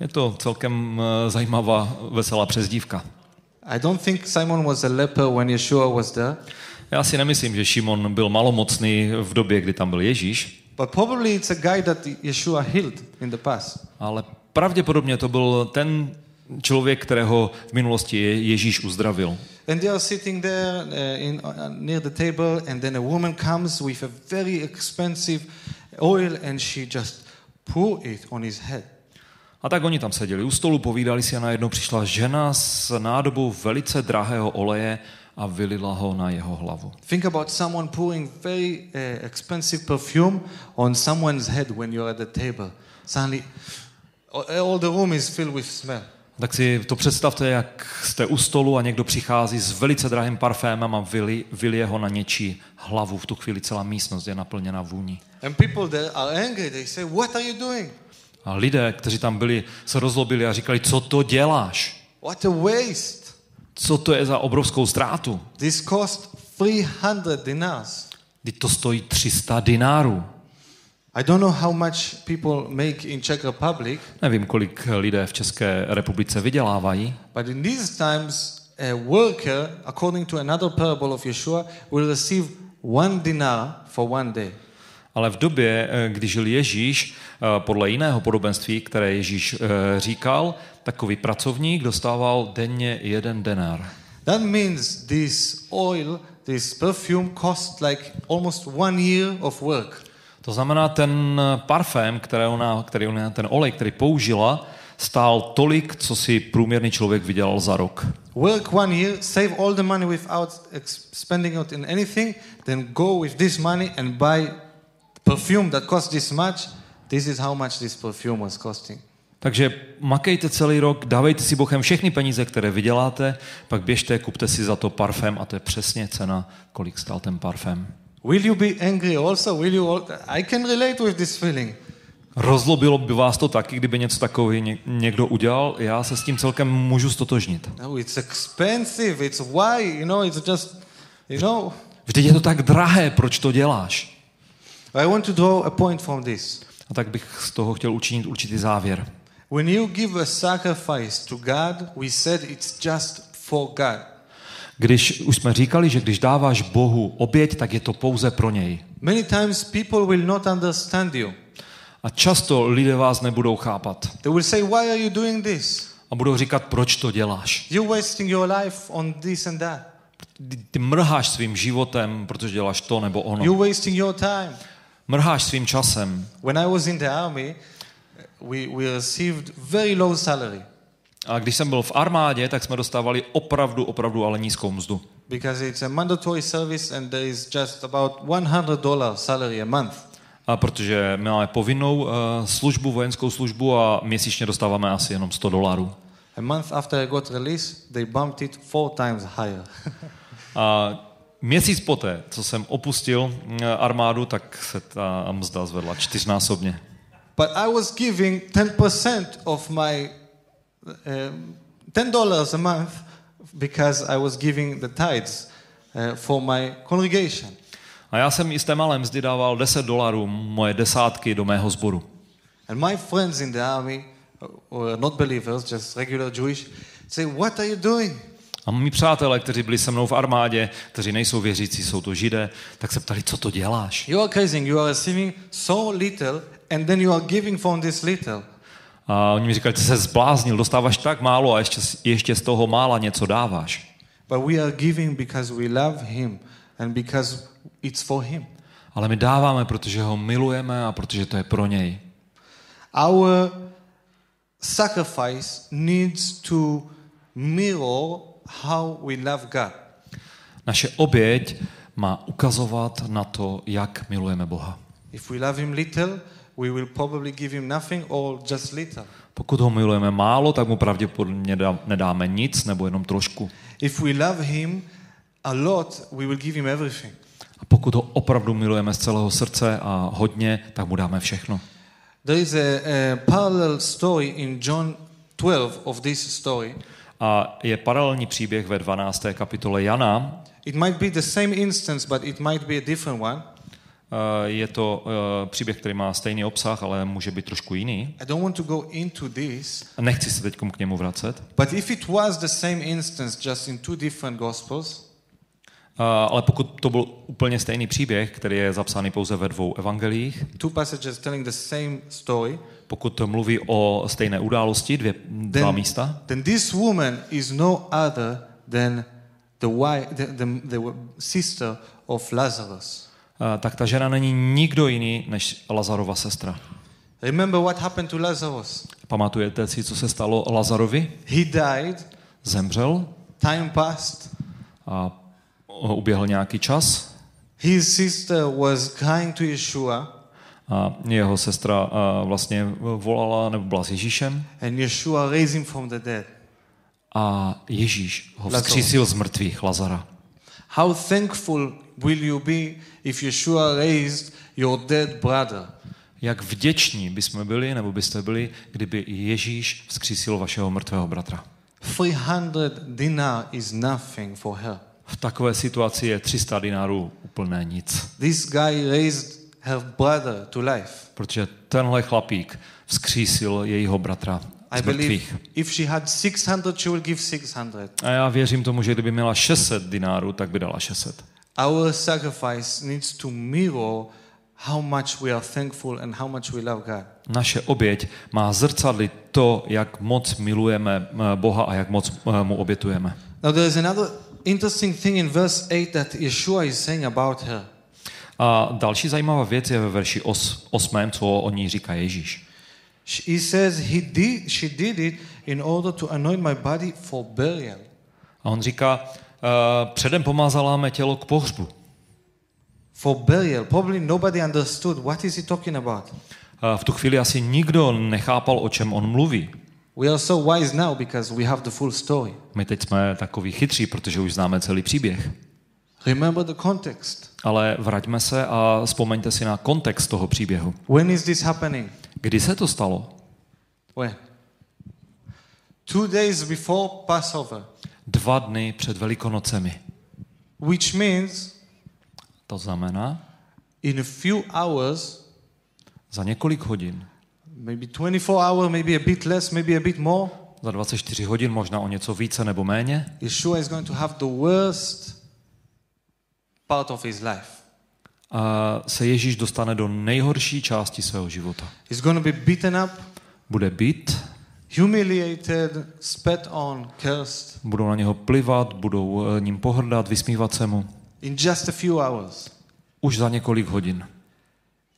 Je to celkem zajímavá, veselá přezdívka. I don't think Simon was a leper when Yeshua was there, Já si nemyslím, že Šimon byl malomocný v době, kdy tam byl Ježíš, but probably it's a guy that Yeshua healed in the past. ale pravděpodobně to byl ten člověk, kterého v minulosti Ježíš uzdravil. And they are sitting there uh, in, uh, near the table, and then a woman comes with a very expensive oil, and she just pour it on his head. A tak oni tam seděli u stolu, povídali si a najednou přišla žena s nádobou velice drahého oleje a vylila ho na jeho hlavu. Think about someone pouring very uh, expensive perfume on someone's head when you're at the table. Suddenly, all all the room is filled with smell. Tak si to představte, jak jste u stolu a někdo přichází s velice drahým parfémem a vyli, vylije ho na něčí hlavu. V tu chvíli celá místnost je naplněna vůní. And people there are angry. They say, What are you doing? A lidé, kteří tam byli, se rozlobili a říkali, co to děláš? What a waste. Co to je za obrovskou ztrátu? This cost 300 dinars. Teď to stojí 300 dinárů. I don't know how much people make in Czech Republic, Nevím, kolik lidé v České republice vydělávají, but in these times, a worker, according to another parable of Yeshua, will receive one dinar for one day. ale v době, eh, kdy žil Ježíš, eh, podle jiného podobenství, které Ježíš eh, říkal, takový pracovník dostával denně jeden denár. That means this oil, this perfume cost like almost one year of work. To znamená, ten parfém, který ona, který ona, ten olej, který použila, stál tolik, co si průměrný člověk vydělal za rok. Work one year, save all the money without spending it in anything, then go with this money and buy perfume that costs this much. This is how much this perfume was costing. Takže makejte celý rok, dávejte si Bohem všechny peníze, které vyděláte, pak běžte, kupte si za to parfém a to je přesně cena, kolik stál ten parfém. Will you be angry also? Will you? All... I can relate with this feeling. Rozlobilo by vás to taky, kdyby něco takový ně- někdo udělal? Já se s tím celkem můžu stotožnit. No, it's expensive. It's why you know. It's just you know. Vždyť je to tak drahé, proč to děláš? I want to draw a point from this. A tak bych z toho chtěl učinit určitý závěr. When you give a sacrifice to God, we said it's just for God. Když už jsme říkali, že když dáváš Bohu oběť, tak je to pouze pro něj. Many times people will not understand you. A často lidé vás nebudou chápat. They will say, "Why are you doing this? A budou říkat, proč to děláš. You're wasting your life on this and that. Ty, ty mrháš svým životem, protože děláš to nebo ono. You're wasting your time." Mrháš svým časem. When I was in the army, we, we received very low salary A když jsem byl v armádě, tak jsme dostávali opravdu, opravdu ale nízkou mzdu. because it's a mandatory service and there is just about $100 salary a month. A protože my máme povinnou uh, službu, vojenskou službu a měsíčně dostáváme asi jenom 100 dolarů. A month after I got released, they bumped it four times higher. A měsíc poté, co jsem opustil eh, armádu, tak se ta mzda zvedla čtyřnásobně. But I was giving 10% of my um, $10 a month because I was giving the tithes uh, for my congregation. A já jsem i z té malé mzdy dával 10 dolarů, moje desátky do mého sboru. And my friends in the army, uh, were not believers, just regular Jewish, say, What are you doing? A mý přátelé, kteří byli se mnou v armádě, kteří nejsou věřící, jsou to židé, tak se ptali, co to děláš? You are crazy. You are receiving so little and then you are giving from this little. A oni mi říkali, ty se zbláznil, dostáváš tak málo a ještě, ještě z toho mála něco dáváš. But we are giving because we love Him and because it's for Him. Ale my dáváme, protože ho milujeme a protože to je pro něj. Our sacrifice needs to mirror how we love God. Naše oběť má ukazovat na to, jak milujeme Boha. If we love Him little, we will probably give Him nothing or just little. Pokud ho milujeme málo, tak mu pravděpodobně dá- nedáme nic nebo jenom trošku. If we love Him a lot, we will give Him everything. A pokud ho opravdu milujeme z celého srdce a hodně, tak mu dáme všechno. There is a, a parallel story in John 12 of this story. A je paralelní příběh ve 12. kapitole Jana. It might be the same instance, but it might be a different one. Eh, Je to eh, příběh, který má stejný obsah, ale může být trošku jiný. I don't want to go into this, Nechci se teď k němu vracet. but if it was the same instance, just in two different gospels, Eh, Ale pokud to byl úplně stejný příběh, který je zapsaný pouze ve dvou evangeliích, two passages telling the same story, pokud to mluví o stejné události, dvě, dva then, místa, then this woman is no other than the, wife, the, the, the sister of Lazarus. Eh, tak ta žena není nikdo jiný než Lazarova sestra. Remember what happened to Lazarus? Pamatujete si, co se stalo Lazarovi? He died, Zemřel time passed, a uběhl nějaký čas his sister was crying to Yeshua, a jeho sestra a, vlastně volala, nebo byla s Ježíšem and Yeshua raised him from the dead. a Ježíš ho vzkřísil z mrtvých, Lazara. How thankful will you be if Yeshua raised your dead brother? Jak vděční bychom byli, nebo byste byli, kdyby Ježíš vzkřísil vašeho mrtvého bratra. 300 dinar is nothing for her. V takové situaci je 300 dinárů úplné nic. This guy raised her brother to life. Protože tenhle chlapík vzkřísil jejího bratra I z mrtvých. believe if she had 600, she will give 600. A já věřím tomu, že kdyby měla 600 dinárů, tak by dala 600. Our sacrifice needs to mirror how much we are thankful and how much we love God. Naše oběť má zrcadlit to, jak moc milujeme eh, Boha a jak moc eh, mu obětujeme. Now, there is another interesting thing in verse 8 that Yeshua is saying about her. A další zajímavá věc je ve verši 8, co o ní říká Ježíš. He says he did, she did it in order to anoint my body for burial. A on říká, předem pomázala mé tělo k pohřbu. For burial. Probably nobody understood what is he talking about. Uh, v tu chvíli asi nikdo nechápal, o čem on mluví. We are so wise now because we have the full story. My teď jsme takový chytří, protože už známe celý příběh. Remember the context. Ale vraťme se a vzpomeňte si na kontext toho příběhu. When is this happening? Kdy se to stalo? When? Two days before Passover, Dva dny před Velikonocemi. which means To znamená, in a few hours, za několik hodin, maybe 24 hours, maybe a bit less, maybe a bit more, za 24 hodin, možná o něco více nebo méně, Yeshua is going to have the worst part of his life. a se Ježíš dostane do nejhorší části svého života. He's going to be beaten up, Bude být, humiliated, spat on, cursed budou na něho plivat, budou eh, ním pohrdat, vysmívat se mu. in just a few hours. Už za několik hodin.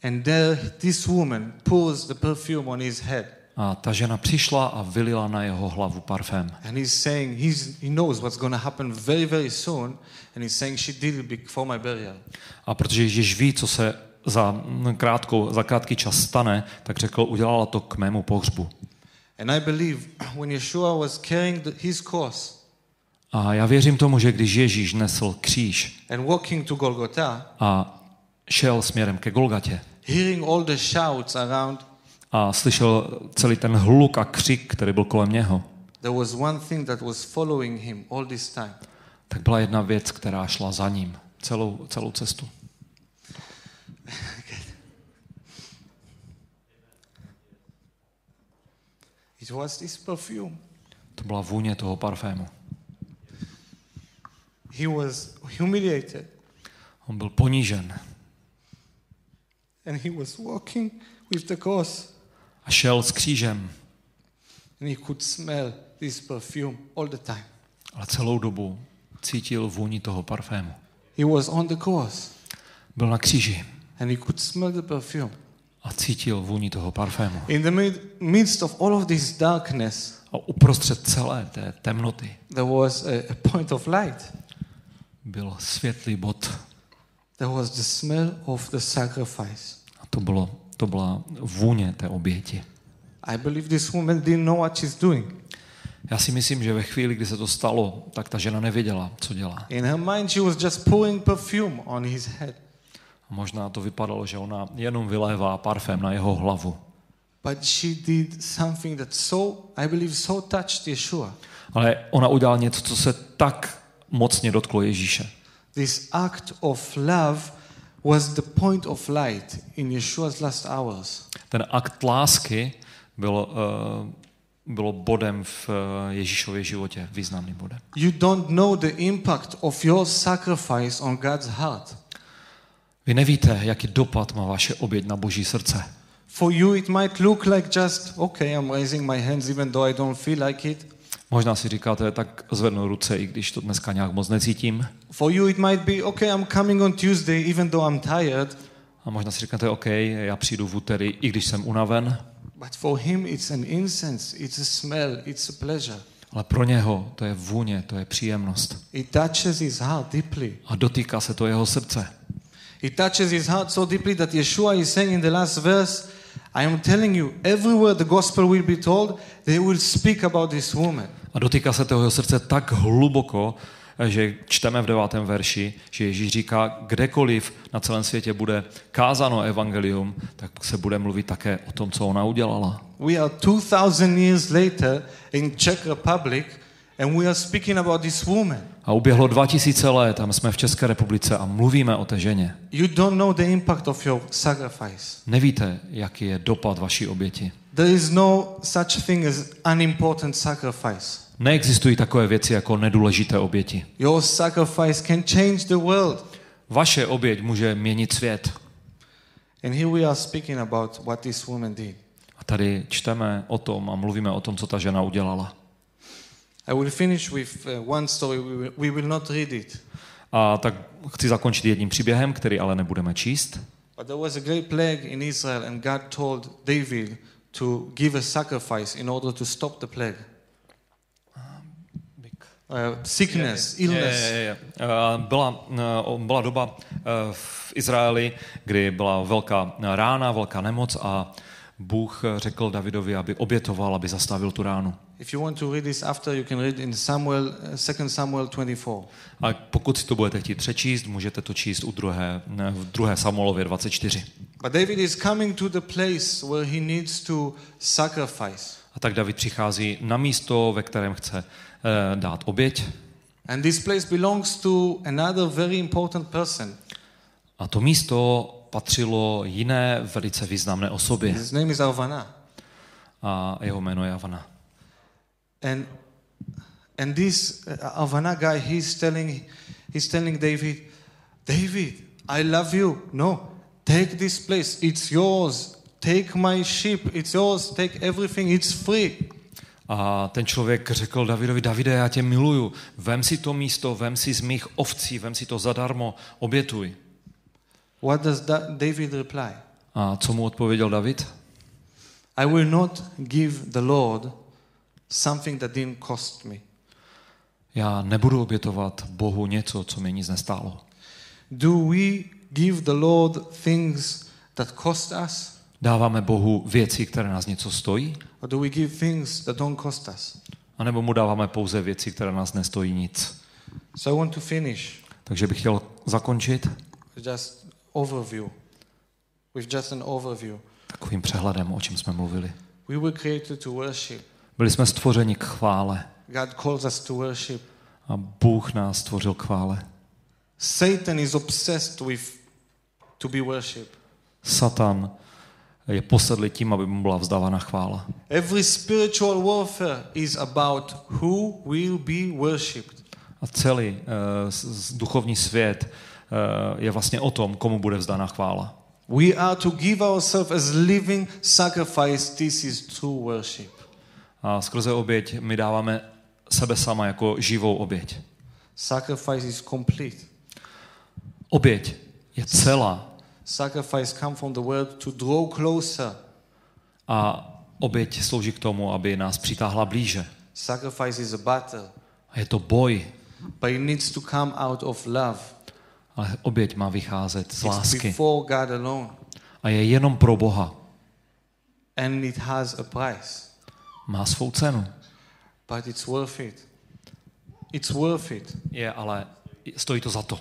And there, this woman pours the perfume on his head. A ta žena přišla a vylila na jeho hlavu parfém. And he's saying, he's, he knows what's going to happen very, very soon. And he's saying, she did it before my burial. A protože Ježíš ví, co se za, krátkou, za krátký čas stane, tak řekl, udělala to k mému pohřbu. And I believe when Yeshua was carrying the, his cross A já věřím tomu, že když Ježíš nesl kříž and walking to Golgotha, a šel směrem ke Golgatě hearing all the shouts around, a slyšel celý ten hluk a křik, který byl kolem něho, there was one thing that was following him all this time. tak byla jedna věc, která šla za ním celou, celou cestu. It was this perfume. To byla vůně toho parfému. He was humiliated On byl ponížen and he was walking with the cross a šel s křížem, and he could smell this perfume all the time. ale celou dobu cítil vůni toho parfému. He was on the cross Byl na kříži and he could smell the perfume. A cítil vůni toho parfému. In the mid- midst of all of this darkness, A uprostřed celé té temnoty there was a, a point of light. byl světlý bod. There was the smell of the sacrifice. A to, bylo, to byla vůně té oběti. I believe this woman didn't know what she's doing. Já si myslím, že ve chvíli, kdy se to stalo, tak ta žena nevěděla, co dělá. In her mind, she was just pouring perfume on his head. Možná to vypadalo, že ona jenom vylévá parfém na jeho hlavu. But she did something that so, I believe, so touched Yeshua. Ale ona udělala něco, co se tak mocně dotklo Ježíše. This act of love was the point of light in Yeshua's last hours. Ten akt lásky byl, uh, bylo bodem v uh, Ježíšově životě, významným bodem. You don't know the impact of your sacrifice on God's heart. Vy nevíte, jaký dopad má vaše oběť na boží srdce. For you, it might look like just, okay, I'm raising my hands even though I don't feel like it. Možná si říkáte, tak zvednu ruce, i když to dneska nějak moc necítím. For you, it might be, okay, I'm coming on Tuesday even though I'm tired. A možná si říkáte, OK, já přijdu v úterý, i když jsem unaven. But for him, it's an incense, it's a smell, it's a pleasure. Ale pro něho to je vůně, to je příjemnost. It touches his heart deeply. A dotýká se to jeho srdce. It touches his heart so deeply that Yeshua is saying in the last verse, I am telling you, everywhere the gospel will be told, they will speak about this woman. A dotýká se toho jeho srdce tak hluboko, že čteme v devátém verši, že Ježíš říká, kdekoliv na celém světě bude kázáno evangelium, tak se bude mluvit také o tom, co ona udělala. We are 2000 years later in Czech Republic and we are speaking about this woman. A uběhlo 2000 let a jsme v České republice a mluvíme o té ženě. You don't know the impact of your sacrifice. Nevíte, jaký je dopad vaší oběti. There is no such thing as unimportant sacrifice. Neexistují takové věci jako nedůležité oběti. Your sacrifice can change the world. Vaše oběť může měnit svět. And here we are speaking about what this woman did. A tady čteme o tom a mluvíme o tom, co ta žena udělala. I will finish with uh, one story. We will, we will not read it. A tak chci zakončit jedním příběhem, který ale nebudeme číst. But there was a great plague in Israel, and God told David to give a sacrifice in order to stop the plague. Uh, sickness, illness. Je, je, je. Byla, eh, byla doba eh, v Izraeli, kdy byla velká rána, velká nemoc a Bůh řekl Davidovi, aby obětoval, aby zastavil tu ránu. If you want to read this after, you can read in Samuel, uh, 2 Samuel 24. A pokud si to budete chtít přečíst, můžete to číst u druhé, ne, v druhé Samuelově 24. But David is coming to the place where he needs to sacrifice. A tak David přichází na místo, ve kterém chce eh, dát oběť. And this place belongs to another very important person. A to místo patřilo jiné velice významné osobě. His name is Arvana. A jeho jméno je Avana. And and this uh, Arvana guy, he's telling he's telling David, David, I love you. No, take this place. It's yours. Take my sheep. It's yours. Take everything. It's free. A ten člověk řekl Davidovi, Davide, já tě miluju, vem si to místo, vem si z mých ovcí, vem si to zadarmo, obětuj. What does da- David reply? A co mu odpověděl David? I will not give the Lord something that didn't cost me. Já nebudu obětovat Bohu něco, co mi nic nestálo. Do we give the Lord things that cost us, Dáváme Bohu věci, které nás něco stojí? or do we give things that don't cost us? A nebo mu dáváme pouze věci, které nás nestojí nic? So I want to finish Takže bych chtěl zakončit just overview, with just an overview. takovým přehledem, o čem jsme mluvili. We were created to worship. Byli jsme stvořeni k chvále God calls us to worship. a Bůh nás stvořil k chvále. Satan is obsessed with to be worship. Satan je posedlý tím, aby mu byla vzdávána chvála. Every spiritual warfare is about who will be worshipped. A celý uh, duchovní svět uh, je vlastně o tom, komu bude vzdána chvála. We are to give ourselves as living sacrifice. This is true worship. A skrze oběť my dáváme sebe sama jako živou oběť. Sacrifice is complete. Oběť je celá Sacrifice come from the word to draw closer. a oběť slouží k tomu, aby nás přitáhla blíže. Sacrifice is a battle, A je to boj, but it needs to come out of love. ale oběť má vycházet z It's lásky. before God alone, A je jenom pro Boha. and it has a price, Má svou cenu. but it's worth it. It's worth it Je, ale stojí to za to.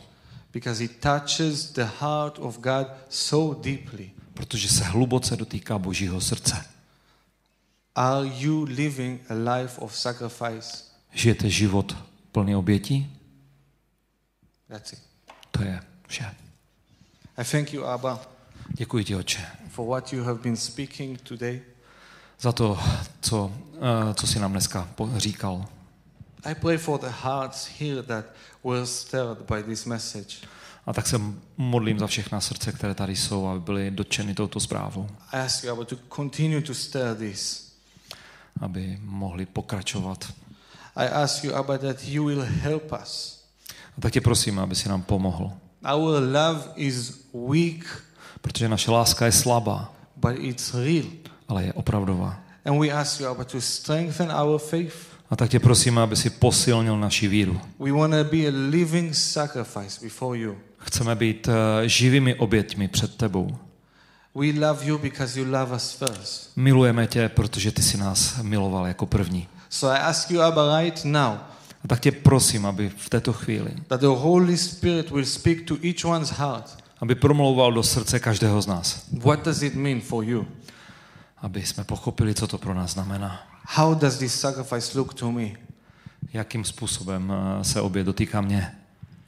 because it touches the heart of God so deeply. Protože se hluboce dotýká Božího srdce. Are you living a life of sacrifice? Žijete život plný obětí? That's it. To je vše. I thank you, Abba, Děkuji ti, oče, for what you have been speaking today. Za to, co, eh, co jsi nám dneska říkal. I pray for the hearts here that were stirred by this message. A tak se modlím za všechna srdce, které tady jsou, aby byly dotčeny touto zprávou. I ask you, to continue to stir this. Aby mohli pokračovat. I ask you, Abba, that you will help us. A tak tě prosím, aby si nám pomohl. Our love is weak, Protože naše láska je slabá, but it's real. Ale je opravdová. And we ask you, Abba, to strengthen our faith, A tak tě prosíme, aby si posilnil naši víru. We want to be a living sacrifice before you. Chceme být eh, živými oběťmi před tebou. We love you because you love us first. Milujeme tě, protože ty si nás miloval jako první. So I ask you, Abba, right now, A tak tě prosím, aby v této chvíli, that the Holy Spirit will speak to each one's heart. aby promlouval do srdce každého z nás. What does it mean for you? Aby jsme pochopili, co to pro nás znamená. How does this sacrifice look to me? Jakým způsobem eh, se obě dotýká mě.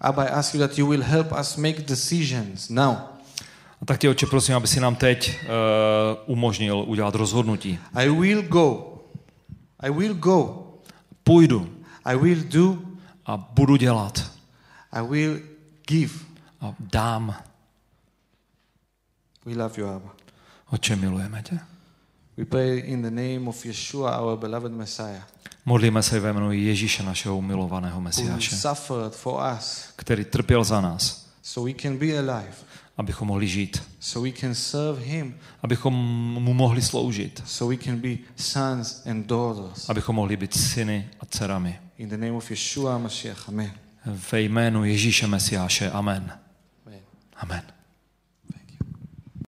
Abba, I ask you that you will help us make decisions now. A tak tě, oče, prosím, aby si nám teď uh, umožnil udělat rozhodnutí. I will go. I will go. Půjdu I will do. a budu dělat I will give. a dám. We love you, Abba. Oče, milujeme tě. We pray in the name of Yeshua, our beloved Messiah, Modlíme se ve jménu Ježíše, našeho milovaného Mesiáše, suffered for us který trpěl za nás, so we can be alive, abychom mohli žít, so we can serve Him, abychom mu mohli sloužit, so we can be sons and daughters. abychom mohli být syny a dcerami. In the name of Yeshua Mashiach, Amen. Ve jménu Ježíše Mesiáše. Amen. Amen. Amen.